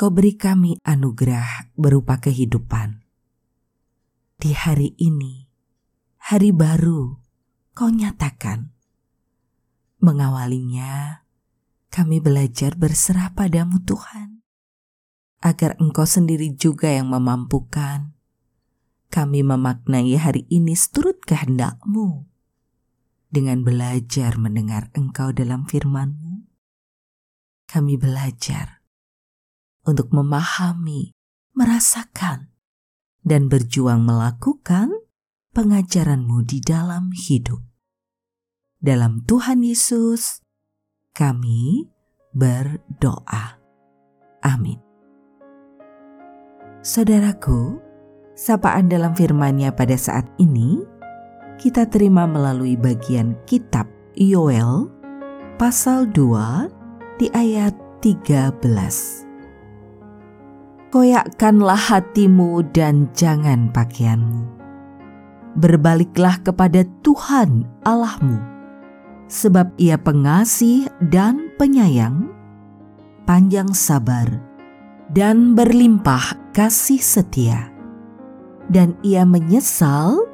Kau beri kami anugerah berupa kehidupan. Di hari ini, hari baru, kau nyatakan. Mengawalinya, kami belajar berserah padamu Tuhan. Agar engkau sendiri juga yang memampukan. Kami memaknai hari ini seturut kehendakmu. Dengan belajar mendengar engkau dalam firmanmu kami belajar untuk memahami, merasakan, dan berjuang melakukan pengajaranmu di dalam hidup. Dalam Tuhan Yesus, kami berdoa. Amin. Saudaraku, sapaan dalam firman-Nya pada saat ini kita terima melalui bagian kitab Yoel pasal 2 di ayat 13. Koyakkanlah hatimu dan jangan pakaianmu. Berbaliklah kepada Tuhan Allahmu, sebab ia pengasih dan penyayang, panjang sabar, dan berlimpah kasih setia. Dan ia menyesal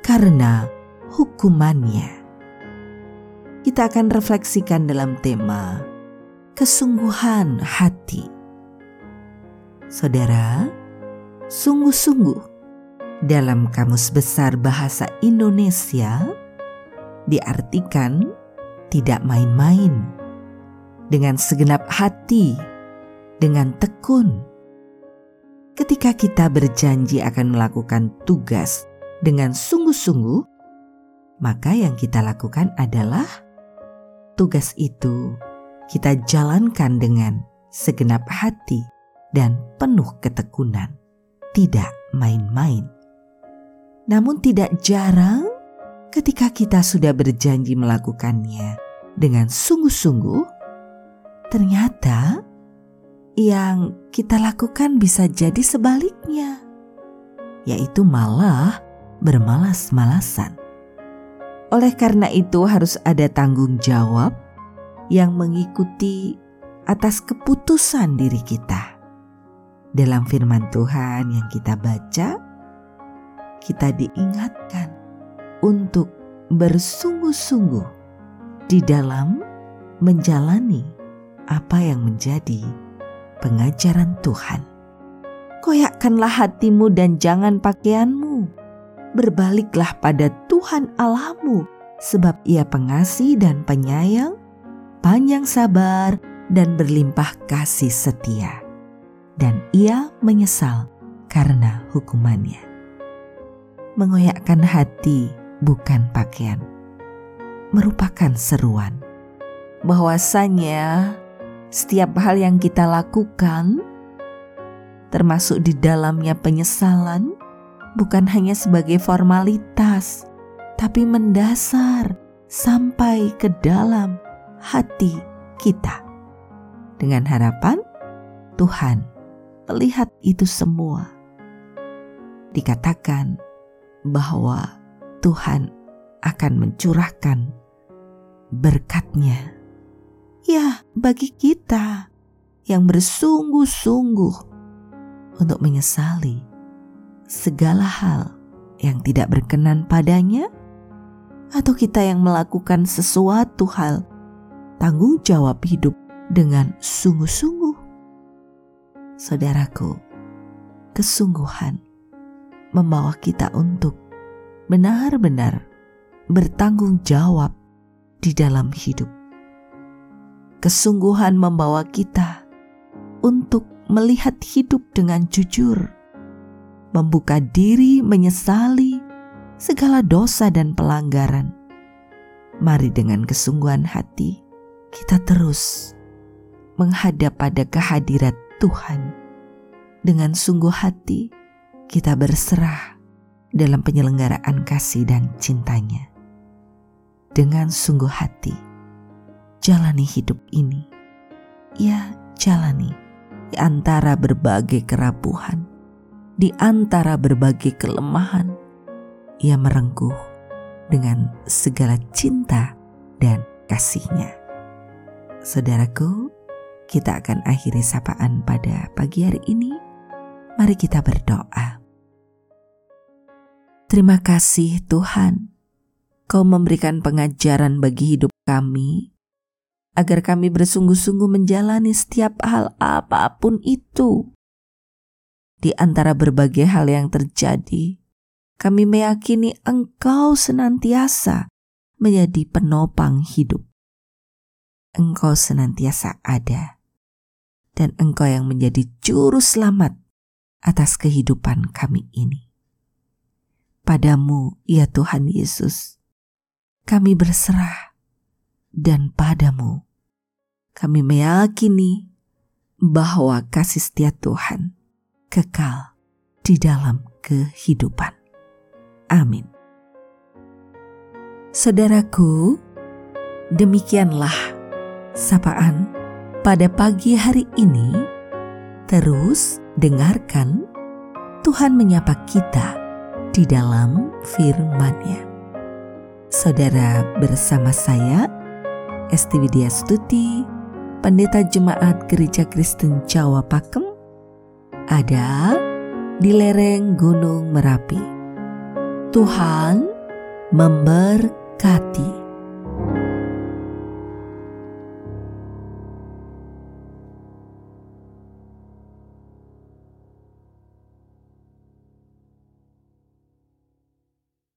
karena hukumannya. Kita akan refleksikan dalam tema kesungguhan hati. Saudara, sungguh-sungguh dalam Kamus Besar Bahasa Indonesia diartikan tidak main-main, dengan segenap hati, dengan tekun. Ketika kita berjanji akan melakukan tugas dengan sungguh-sungguh, maka yang kita lakukan adalah tugas itu kita jalankan dengan segenap hati dan penuh ketekunan, tidak main-main. Namun, tidak jarang ketika kita sudah berjanji melakukannya dengan sungguh-sungguh, ternyata yang kita lakukan bisa jadi sebaliknya, yaitu malah bermalas-malasan. Oleh karena itu, harus ada tanggung jawab yang mengikuti atas keputusan diri kita. Dalam firman Tuhan yang kita baca, kita diingatkan untuk bersungguh-sungguh di dalam menjalani apa yang menjadi pengajaran Tuhan. Koyakkanlah hatimu dan jangan pakaianmu. Berbaliklah pada Tuhan Allahmu, sebab Ia pengasih dan penyayang, panjang sabar, dan berlimpah kasih setia. Dan ia menyesal karena hukumannya. Mengoyakkan hati bukan pakaian, merupakan seruan. Bahwasanya setiap hal yang kita lakukan, termasuk di dalamnya penyesalan, bukan hanya sebagai formalitas, tapi mendasar sampai ke dalam hati kita. Dengan harapan Tuhan melihat itu semua. Dikatakan bahwa Tuhan akan mencurahkan berkatnya. Ya, bagi kita yang bersungguh-sungguh untuk menyesali segala hal yang tidak berkenan padanya, atau kita yang melakukan sesuatu hal tanggung jawab hidup dengan sungguh-sungguh. Saudaraku, kesungguhan membawa kita untuk benar-benar bertanggung jawab di dalam hidup. Kesungguhan membawa kita untuk melihat hidup dengan jujur, membuka diri menyesali segala dosa dan pelanggaran. Mari dengan kesungguhan hati kita terus menghadap pada kehadirat Tuhan. Dengan sungguh hati, kita berserah dalam penyelenggaraan kasih dan cintanya. Dengan sungguh hati, jalani hidup ini. Ya, jalani di antara berbagai kerapuhan, di antara berbagai kelemahan. Ia merengkuh dengan segala cinta dan kasihnya. Saudaraku, kita akan akhiri sapaan pada pagi hari ini. Mari kita berdoa. Terima kasih Tuhan, Kau memberikan pengajaran bagi hidup kami, agar kami bersungguh-sungguh menjalani setiap hal apa pun itu. Di antara berbagai hal yang terjadi, kami meyakini Engkau senantiasa menjadi penopang hidup. Engkau senantiasa ada, dan Engkau yang menjadi juru selamat atas kehidupan kami ini. Padamu, ya Tuhan Yesus, kami berserah, dan padamu kami meyakini bahwa kasih setia Tuhan kekal di dalam kehidupan. Amin. Saudaraku, demikianlah sapaan pada pagi hari ini. Terus dengarkan Tuhan menyapa kita di dalam firman-Nya. Saudara bersama saya, Esti Widya Stuti, Pendeta Jemaat Gereja Kristen Jawa Pakem, ada di lereng Gunung Merapi. Tuhan memberkati.